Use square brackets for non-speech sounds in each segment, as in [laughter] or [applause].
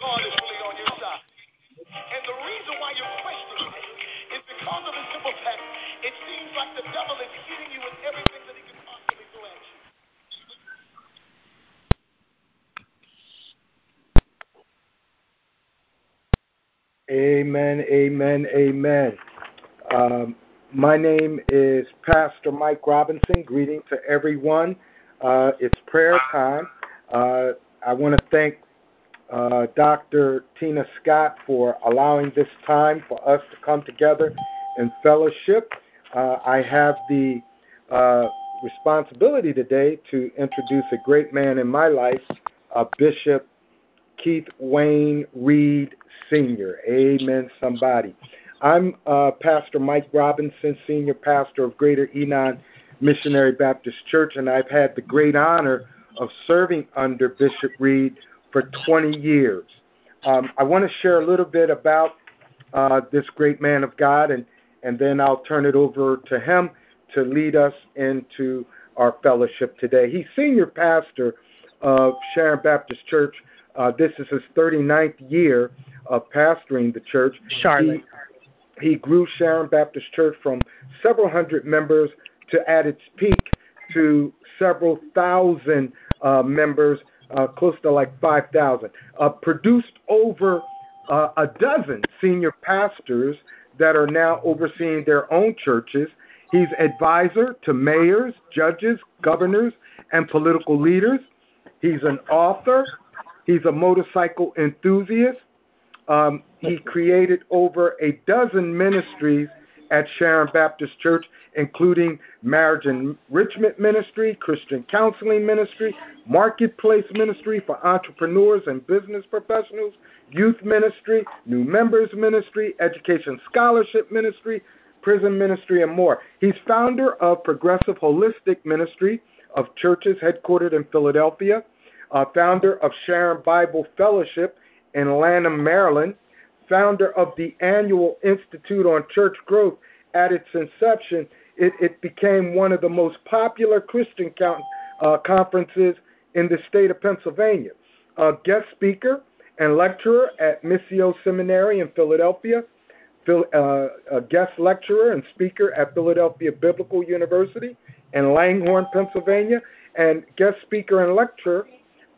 God is really on your side. And the reason why you're questioning is because of the simple fact it seems like the devil is hitting you with everything that he can possibly throw at you. Amen, amen, amen. Um, my name is Pastor Mike Robinson. Greeting to everyone. Uh, it's prayer time. Uh, I want to thank uh, Dr. Tina Scott for allowing this time for us to come together in fellowship. Uh, I have the uh, responsibility today to introduce a great man in my life, Bishop Keith Wayne Reed Sr. Amen, somebody. I'm uh, Pastor Mike Robinson, Senior Pastor of Greater Enon Missionary Baptist Church, and I've had the great honor of serving under Bishop Reed for 20 years. Um, I want to share a little bit about uh, this great man of God, and, and then I'll turn it over to him to lead us into our fellowship today. He's senior pastor of Sharon Baptist Church uh, this is his 39th year of pastoring the church. Charlotte. He, he grew Sharon Baptist Church from several hundred members to at its peak to several thousand uh, members, uh, close to like 5,000. Uh, produced over uh, a dozen senior pastors that are now overseeing their own churches. He's advisor to mayors, judges, governors, and political leaders. He's an author, He's a motorcycle enthusiast. Um, he created over a dozen ministries at Sharon Baptist Church, including Marriage Enrichment Ministry, Christian Counseling Ministry, Marketplace Ministry for entrepreneurs and business professionals, Youth Ministry, New Members Ministry, Education Scholarship Ministry, Prison Ministry, and more. He's founder of Progressive Holistic Ministry of churches headquartered in Philadelphia uh, founder of Sharon Bible Fellowship in Lanham, Maryland, founder of the annual Institute on Church Growth. At its inception, it, it became one of the most popular Christian uh, conferences in the state of Pennsylvania. A guest speaker and lecturer at Missio Seminary in Philadelphia, uh, a guest lecturer and speaker at Philadelphia Biblical University in Langhorne, Pennsylvania, and guest speaker and lecturer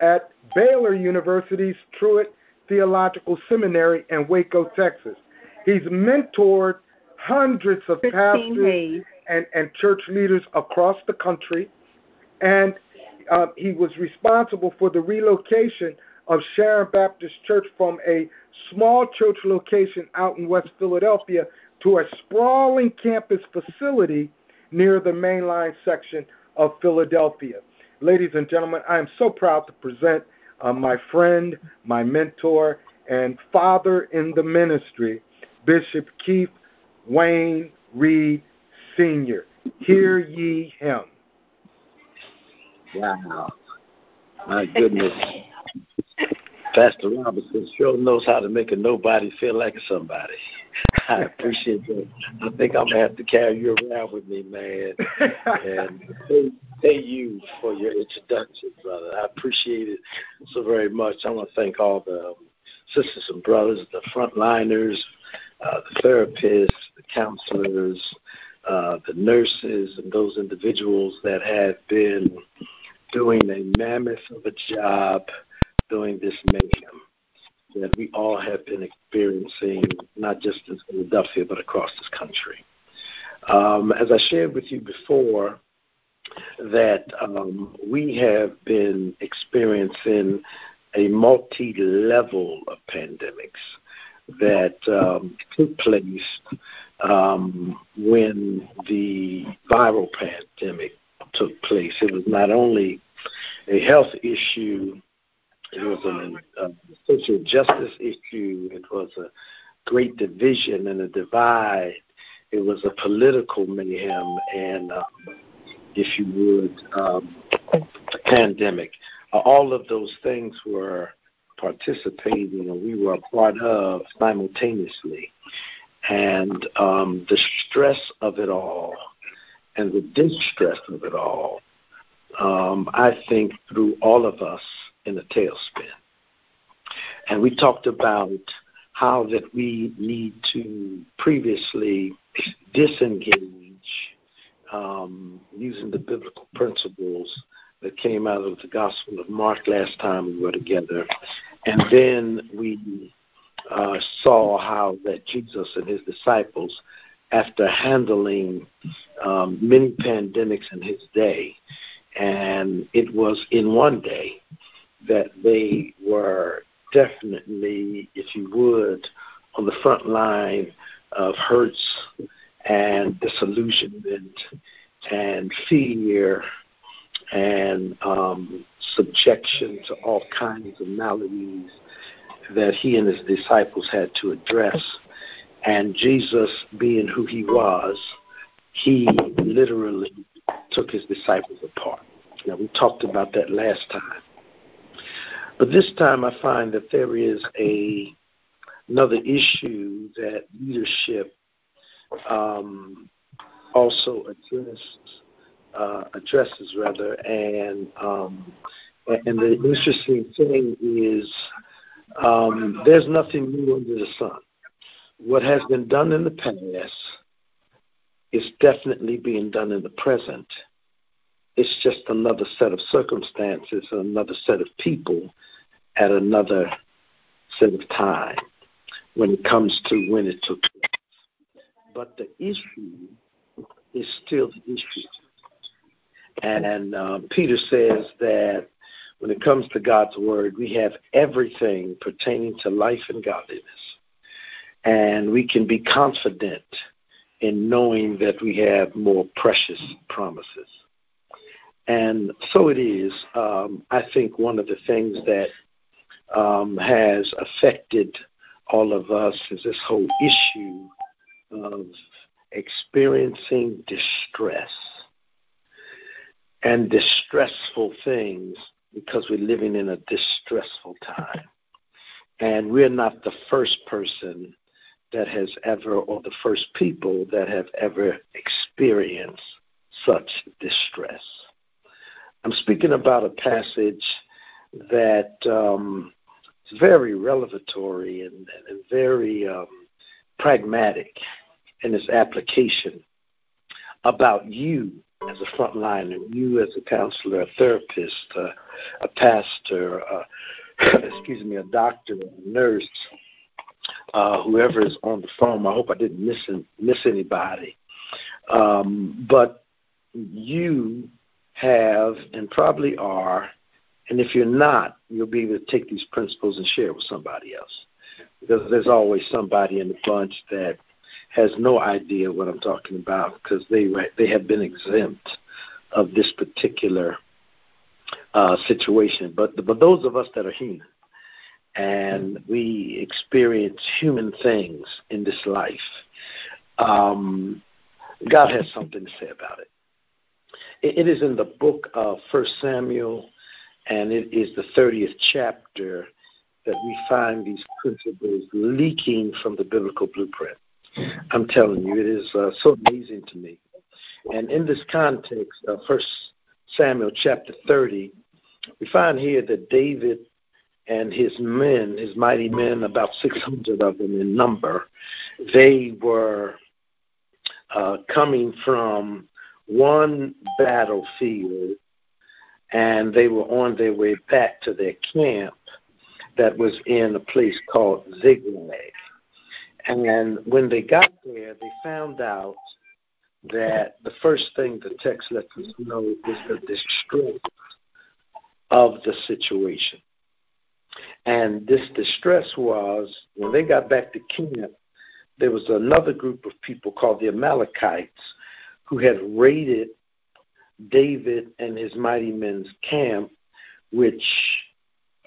at Baylor University's Truett Theological Seminary in Waco, Texas. He's mentored hundreds of pastors and, and church leaders across the country, and uh, he was responsible for the relocation of Sharon Baptist Church from a small church location out in West Philadelphia to a sprawling campus facility near the mainline section of Philadelphia. Ladies and gentlemen, I am so proud to present uh, my friend, my mentor, and father in the ministry, Bishop Keith Wayne Reed Sr. Hear ye him. Wow. My goodness. Pastor Robinson sure knows how to make a nobody feel like somebody. [laughs] I appreciate that. I think I'm gonna have to carry you around with me, man. [laughs] and pay you for your introduction, brother. I appreciate it so very much. I want to thank all the um, sisters and brothers, the frontliners, uh, the therapists, the counselors, uh, the nurses, and those individuals that have been doing a mammoth of a job during this mayhem that we all have been experiencing, not just in Philadelphia, but across this country. Um, as I shared with you before, that um, we have been experiencing a multi level of pandemics that um, took place um, when the viral pandemic took place. It was not only a health issue it was a, a social justice issue. It was a great division and a divide. It was a political mayhem and, uh, if you would, um, pandemic. Uh, all of those things were participating and we were a part of simultaneously. And um, the stress of it all and the distress of it all um, I think, threw all of us in a tailspin. And we talked about how that we need to previously disengage um, using the biblical principles that came out of the Gospel of Mark last time we were together. And then we uh, saw how that Jesus and his disciples, after handling um, many pandemics in his day, and it was in one day that they were definitely, if you would, on the front line of hurts and disillusionment and fear and um, subjection to all kinds of maladies that he and his disciples had to address. And Jesus, being who he was, he literally took his disciples apart. Now, we talked about that last time. But this time I find that there is a another issue that leadership um, also addresses, uh, addresses rather, and um, and the interesting thing is um, there's nothing new under the sun. What has been done in the past is definitely being done in the present. It's just another set of circumstances, another set of people at another set of time when it comes to when it took place. But the issue is still the issue. And uh, Peter says that when it comes to God's word, we have everything pertaining to life and godliness. And we can be confident in knowing that we have more precious promises. And so it is. Um, I think one of the things that um, has affected all of us is this whole issue of experiencing distress and distressful things because we're living in a distressful time. And we're not the first person that has ever, or the first people that have ever experienced such distress. I'm speaking about a passage that um, is very revelatory and, and very um, pragmatic in its application about you as a frontliner, you as a counselor, a therapist, uh, a pastor, uh, [coughs] excuse me, a doctor, a nurse, uh, whoever is on the phone. I hope I didn't miss miss anybody. Um, but you have and probably are, and if you're not, you'll be able to take these principles and share with somebody else. Because there's always somebody in the bunch that has no idea what I'm talking about because they they have been exempt of this particular uh, situation. But but those of us that are human and we experience human things in this life, um, God has something to say about it. It is in the book of First Samuel, and it is the 30th chapter that we find these principles leaking from the biblical blueprint. I'm telling you, it is uh, so amazing to me. And in this context of First Samuel chapter 30, we find here that David and his men, his mighty men, about 600 of them in number, they were uh, coming from one battlefield and they were on their way back to their camp that was in a place called Ziklag. And when they got there, they found out that the first thing the text lets us know is the distress of the situation. And this distress was when they got back to camp, there was another group of people called the Amalekites who had raided David and his mighty men's camp, which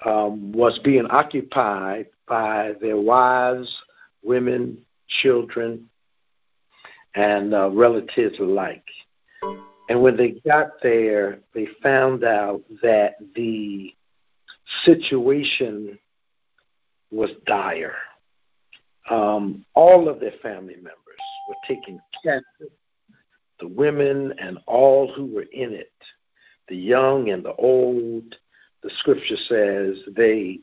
um, was being occupied by their wives, women, children, and uh, relatives alike. And when they got there, they found out that the situation was dire. Um, all of their family members were taken captive the women and all who were in it, the young and the old. The scripture says they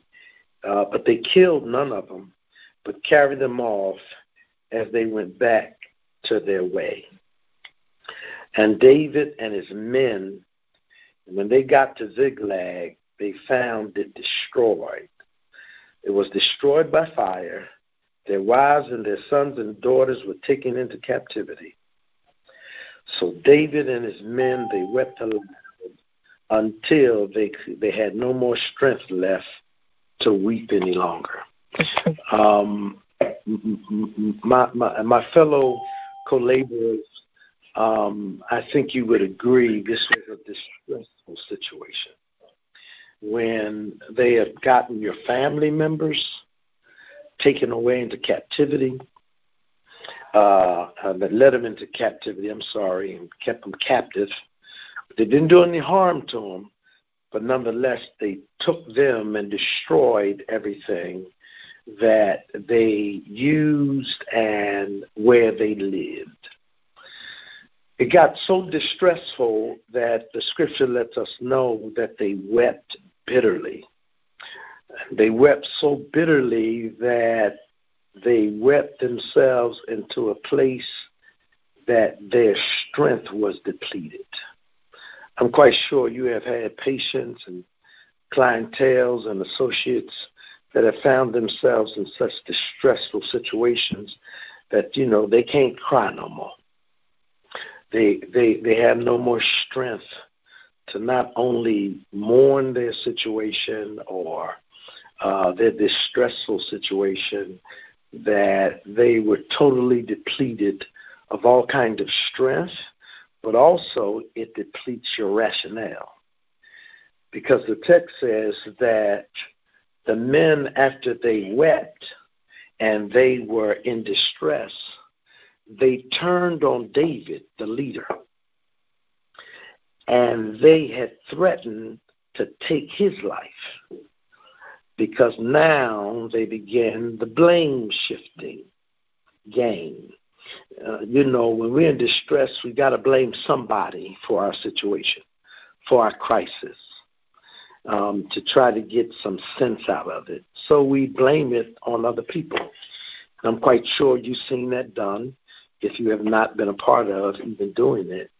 uh, but they killed none of them, but carried them off as they went back to their way. And David and his men, when they got to Ziklag, they found it destroyed. It was destroyed by fire. Their wives and their sons and daughters were taken into captivity. So David and his men, they wept aloud until they they had no more strength left to weep any longer. [laughs] Um, my, my my fellow co-laborers, um, I think you would agree this was a distressful situation when they have gotten your family members taken away into captivity, uh, that led them into captivity. I'm sorry, and kept them captive. They didn't do any harm to them, but nonetheless, they took them and destroyed everything that they used and where they lived. It got so distressful that the scripture lets us know that they wept bitterly. They wept so bitterly that they wept themselves into a place that their strength was depleted. I'm quite sure you have had patients and clientels and associates that have found themselves in such distressful situations that you know they can't cry no more. They they they have no more strength to not only mourn their situation or uh, their distressful situation, that they were totally depleted of all kind of strength but also it depletes your rationale. Because the text says that the men, after they wept and they were in distress, they turned on David, the leader, and they had threatened to take his life because now they began the blame shifting game. Uh, you know, when we're in distress, we got to blame somebody for our situation, for our crisis, um, to try to get some sense out of it. So we blame it on other people. I'm quite sure you've seen that done if you have not been a part of even doing it.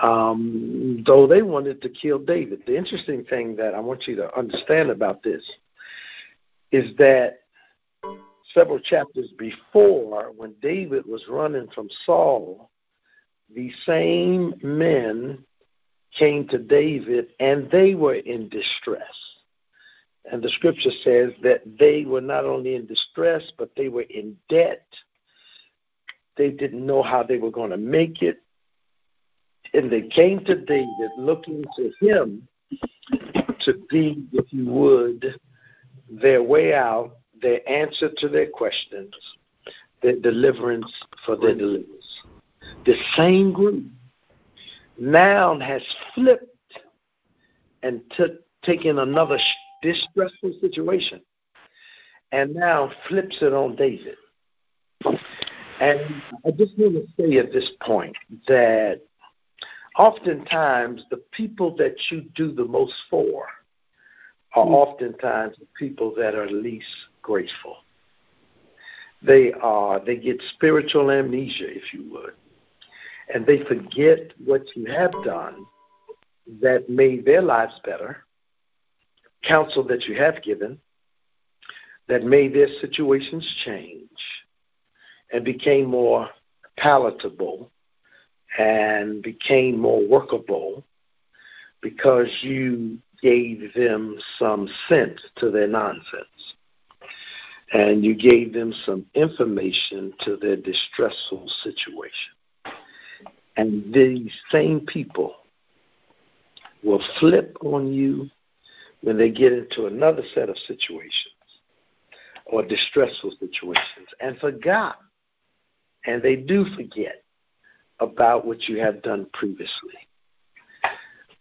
Um, though they wanted to kill David. The interesting thing that I want you to understand about this is that several chapters before, when David was running from Saul, the same men came to David and they were in distress. And the scripture says that they were not only in distress, but they were in debt. They didn't know how they were going to make it. And they came to David looking to him to be, if you would, their way out their answer to their questions, their deliverance for their deliverance. The same group now has flipped and took taken another distressful situation and now flips it on David. And I just want to say at this point that oftentimes the people that you do the most for are hmm. oftentimes the people that are least grateful. They are they get spiritual amnesia, if you would, and they forget what you have done that made their lives better, counsel that you have given that made their situations change and became more palatable and became more workable because you gave them some sense to their nonsense and you gave them some information to their distressful situation. And these same people will flip on you when they get into another set of situations or distressful situations and forgot, and they do forget about what you have done previously.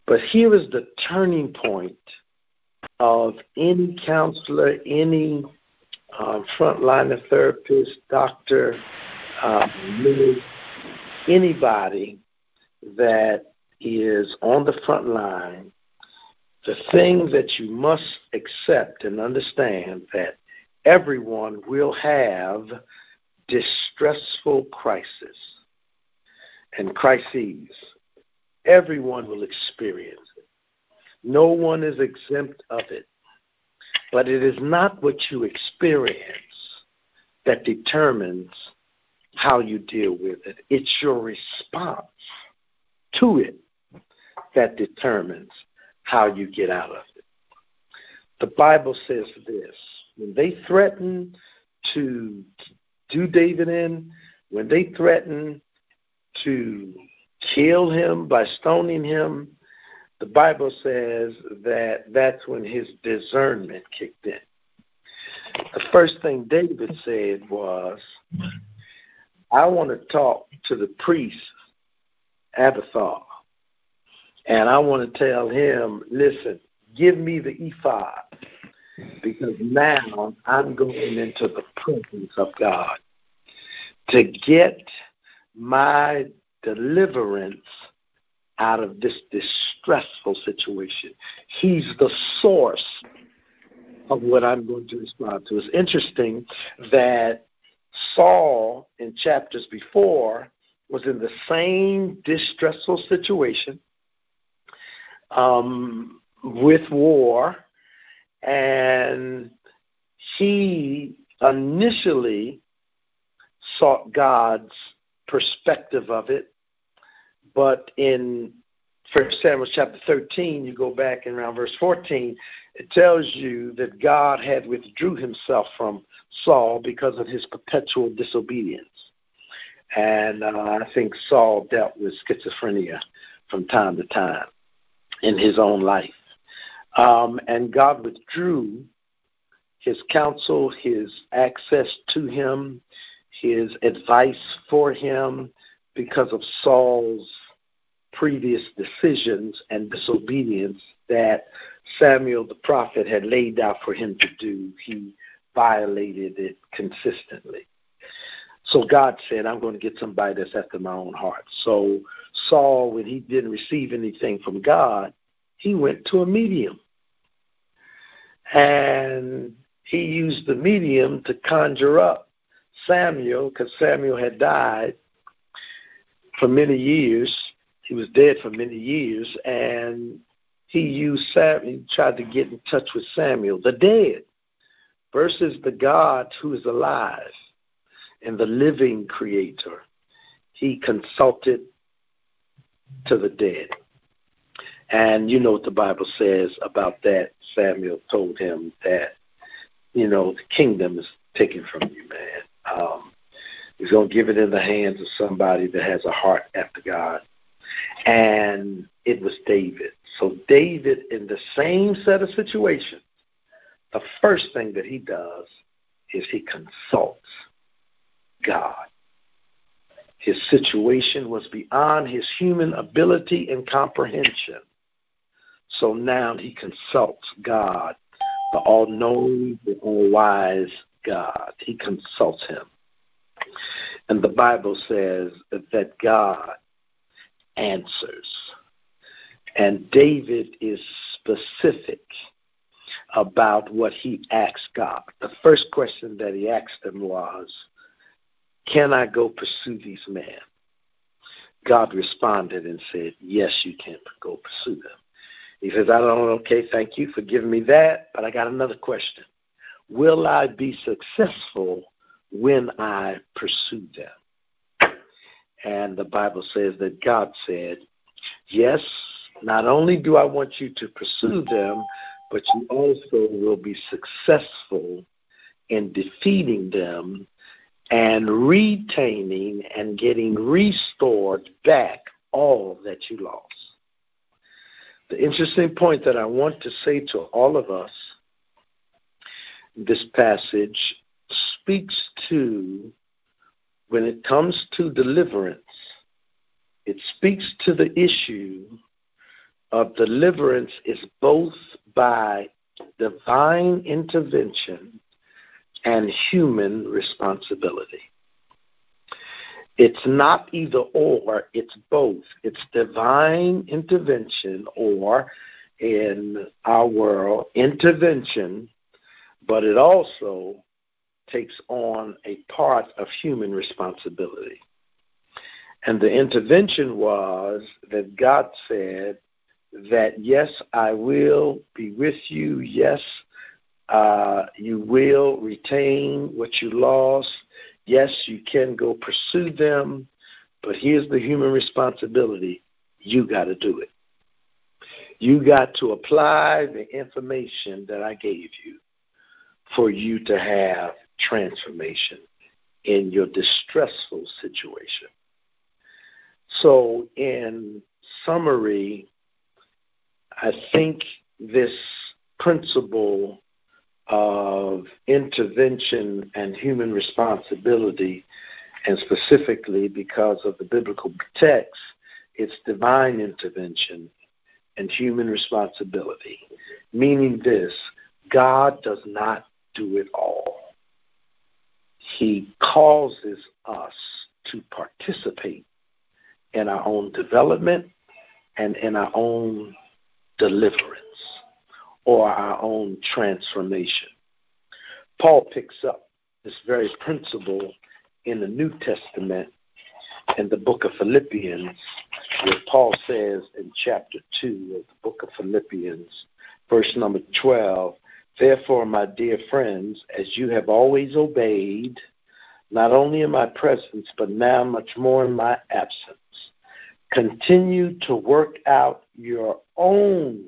But here is the turning point of any counselor, any um, frontliner therapist, doctor, uh, anybody that is on the front line the thing that you must accept and understand that everyone will have distressful crisis and crises. Everyone will experience it. No one is exempt of it. But it is not what you experience that determines how you deal with it. It's your response to it that determines how you get out of it. The Bible says this when they threaten to do David in, when they threaten to kill him by stoning him, the Bible says that that's when his discernment kicked in. The first thing David said was, I want to talk to the priest, Abiathar, and I want to tell him, listen, give me the ephod because now I'm going into the presence of God to get my deliverance out of this distressful situation. He's the source of what I'm going to respond to. It's interesting that Saul, in chapters before, was in the same distressful situation um, with war, and he initially sought God's perspective of it but in First Samuel chapter 13, you go back in around verse 14, it tells you that God had withdrew himself from Saul because of his perpetual disobedience. And uh, I think Saul dealt with schizophrenia from time to time in his own life. Um, and God withdrew his counsel, his access to him, his advice for him because of Saul's previous decisions and disobedience that Samuel the prophet had laid out for him to do. He violated it consistently. So God said, I'm going to get somebody that's after my own heart. So Saul, when he didn't receive anything from God, he went to a medium. And he used the medium to conjure up Samuel because Samuel had died for many years he was dead for many years, and he used Sam. He tried to get in touch with Samuel, the dead, versus the God who is alive and the living Creator. He consulted to the dead. And you know what the Bible says about that. Samuel told him that, you know, the kingdom is taken from you, man. Um, he's going to give it in the hands of somebody that has a heart after God and it was David. So, David, in the same set of situations, the first thing that he does is he consults God. His situation was beyond his human ability and comprehension. So now he consults God, the all knowing, the all wise God. He consults him. And the Bible says that God answers. And David is specific about what he asked God. The first question that he asked him was, Can I go pursue these men? God responded and said, Yes, you can go pursue them. He says, I don't know, okay, thank you for giving me that, but I got another question. Will I be successful when I pursue them? And the Bible says that God said, Yes, not only do I want you to pursue them, but you also will be successful in defeating them and retaining and getting restored back all that you lost. The interesting point that I want to say to all of us this passage speaks to when it comes to deliverance, it speaks to the issue of deliverance is both by divine intervention and human responsibility. It's not either or, it's both. It's divine intervention or in our world, intervention, but it also takes on a part of human responsibility. And the intervention was that God said that, yes, I will be with you. Yes, uh, you will retain what you lost. Yes, you can go pursue them. But here's the human responsibility you got to do it. You got to apply the information that I gave you for you to have transformation in your distressful situation. So, in summary, I think this principle of intervention and human responsibility, and specifically because of the biblical text, it's divine intervention and human responsibility, meaning this God does not do it all. He causes us to participate in our own development and in our own deliverance or our own transformation. Paul picks up this very principle in the New Testament in the book of Philippians, where Paul says in chapter 2 of the book of Philippians, verse number 12, Therefore, my dear friends, as you have always obeyed, not only in my presence, but now much more in my absence, continue to work out your own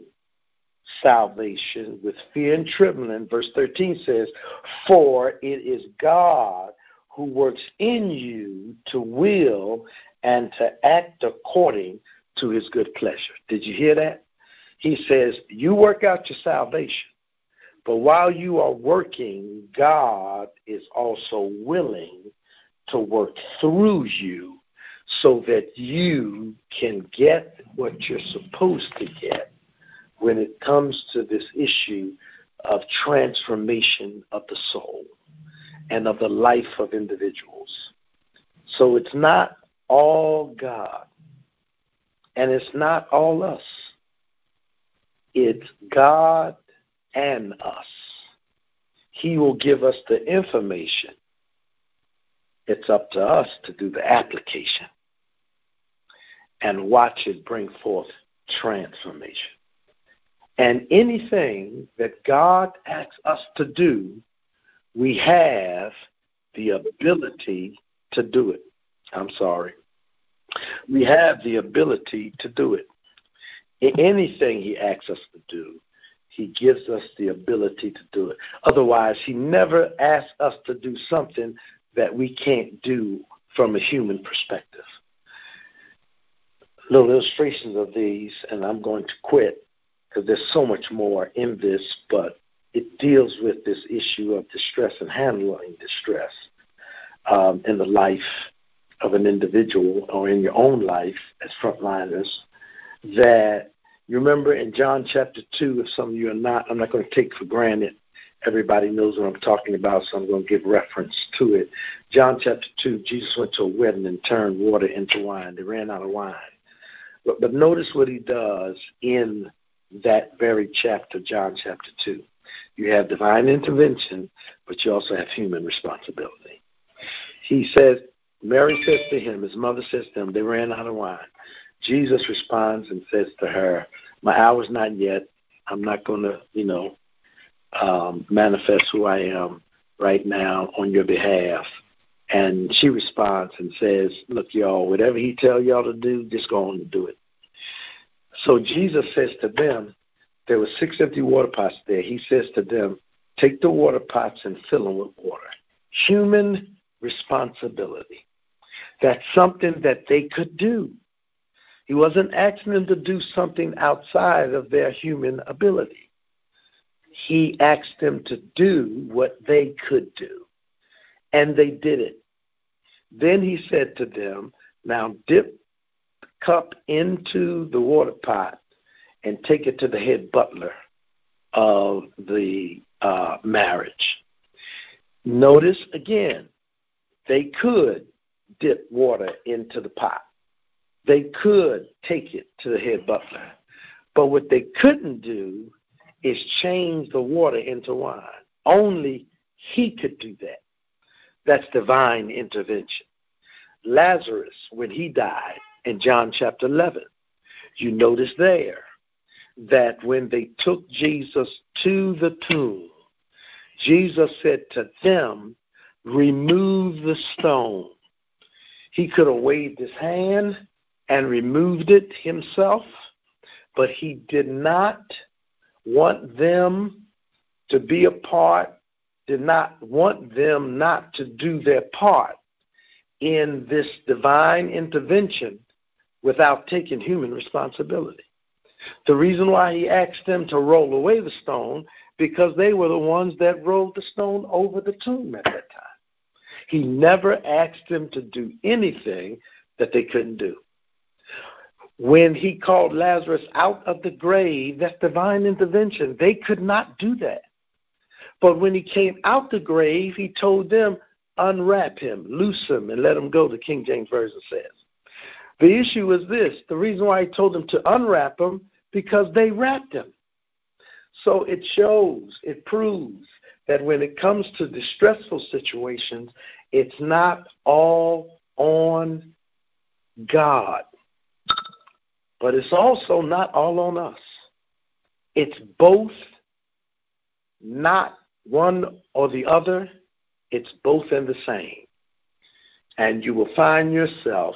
salvation with fear and trembling. Verse 13 says, For it is God who works in you to will and to act according to his good pleasure. Did you hear that? He says, You work out your salvation. But while you are working, God is also willing to work through you so that you can get what you're supposed to get when it comes to this issue of transformation of the soul and of the life of individuals. So it's not all God and it's not all us. It's God and us. He will give us the information. It's up to us to do the application and watch it bring forth transformation. And anything that God asks us to do, we have the ability to do it. I'm sorry. We have the ability to do it. Anything He asks us to do, He gives us the ability to do it. Otherwise, He never asks us to do something that we can't do from a human perspective. Little illustrations of these, and I'm going to quit because there's so much more in this, but it deals with this issue of distress and handling distress um, in the life of an individual or in your own life as frontliners. That you remember in John chapter 2, if some of you are not, I'm not going to take for granted. Everybody knows what I'm talking about, so I'm going to give reference to it. John chapter 2, Jesus went to a wedding and turned water into wine. They ran out of wine. But, but notice what he does in that very chapter, John chapter 2. You have divine intervention, but you also have human responsibility. He says, Mary says to him, his mother says to him, they ran out of wine. Jesus responds and says to her, My hour's not yet. I'm not going to, you know, um, manifest who I am right now on your behalf. And she responds and says, Look, y'all, whatever he tell y'all to do, just go on and do it. So Jesus says to them, there were six empty water pots there. He says to them, take the water pots and fill them with water. Human responsibility. That's something that they could do. He wasn't asking them to do something outside of their human ability. He asked them to do what they could do. And they did it. Then he said to them, Now dip cup into the water pot and take it to the head butler of the uh, marriage. Notice again, they could dip water into the pot. They could take it to the head butler. But what they couldn't do is change the water into wine. Only he could do that. That's divine intervention. Lazarus, when he died in John chapter 11, you notice there that when they took Jesus to the tomb, Jesus said to them, Remove the stone. He could have waved his hand and removed it himself, but he did not want them to be a part, did not want them not to do their part in this divine intervention without taking human responsibility. The reason why he asked them to roll away the stone because they were the ones that rolled the stone over the tomb at that time. He never asked them to do anything that they couldn't do. When he called Lazarus out of the grave, that's divine intervention. They could not do that. But when he came out the grave, he told them, unwrap him, loose him, and let him go, the King James Version says. The issue is this the reason why he told them to unwrap them, because they wrapped him. So it shows, it proves that when it comes to distressful situations, it's not all on God, but it's also not all on us. It's both, not one or the other, it's both and the same. And you will find yourself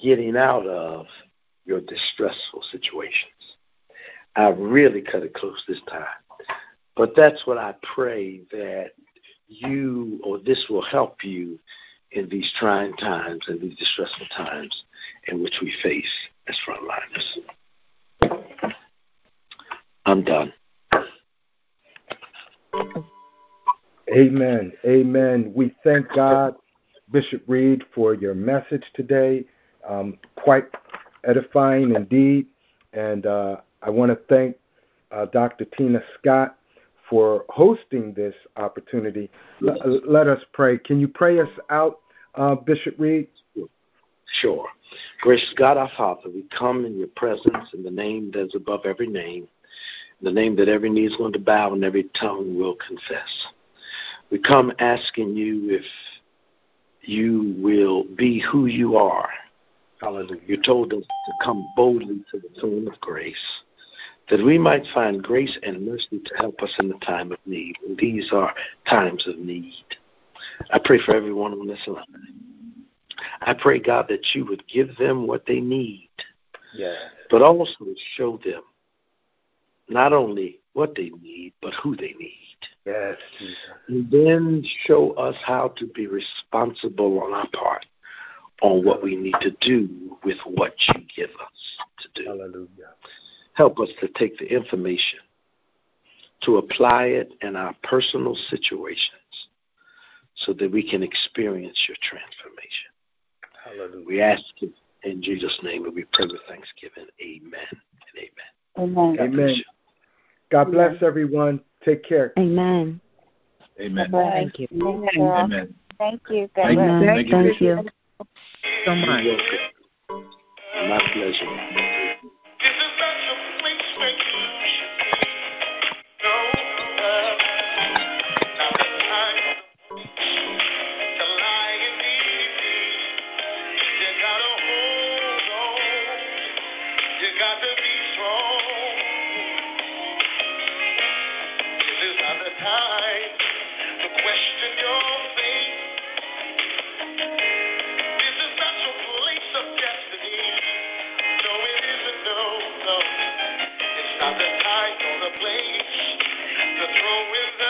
getting out of your distressful situations. I really cut it close this time. But that's what I pray that you or this will help you in these trying times and these distressful times in which we face as frontliners. I'm done. Amen. Amen. We thank God, Bishop Reed, for your message today. Um, quite edifying indeed. And uh, I want to thank uh, Dr. Tina Scott for hosting this opportunity. L- let us pray. Can you pray us out, uh, Bishop Reed? Sure. Gracious God, our Father, we come in your presence in the name that's above every name, the name that every knee is going to bow and every tongue will confess. We come asking you if you will be who you are. Hallelujah. You told us to come boldly to the throne of grace that we might find grace and mercy to help us in the time of need. And these are times of need. I pray for everyone on this line. I pray, God, that you would give them what they need, yes. but also show them not only what they need, but who they need. Yes, Jesus. And then show us how to be responsible on our part on what we need to do with what you give us to do. Hallelujah. Help us to take the information, to apply it in our personal situations so that we can experience your transformation. Hallelujah. We ask you in Jesus' name and we pray with thanksgiving. Amen and amen. Amen. God amen. God bless everyone. Take care. Amen. Amen. Thank you. Amen. Thank you. God Thank, bless. thank you. Thank you. So much. My pleasure. Not the time or the place to throw in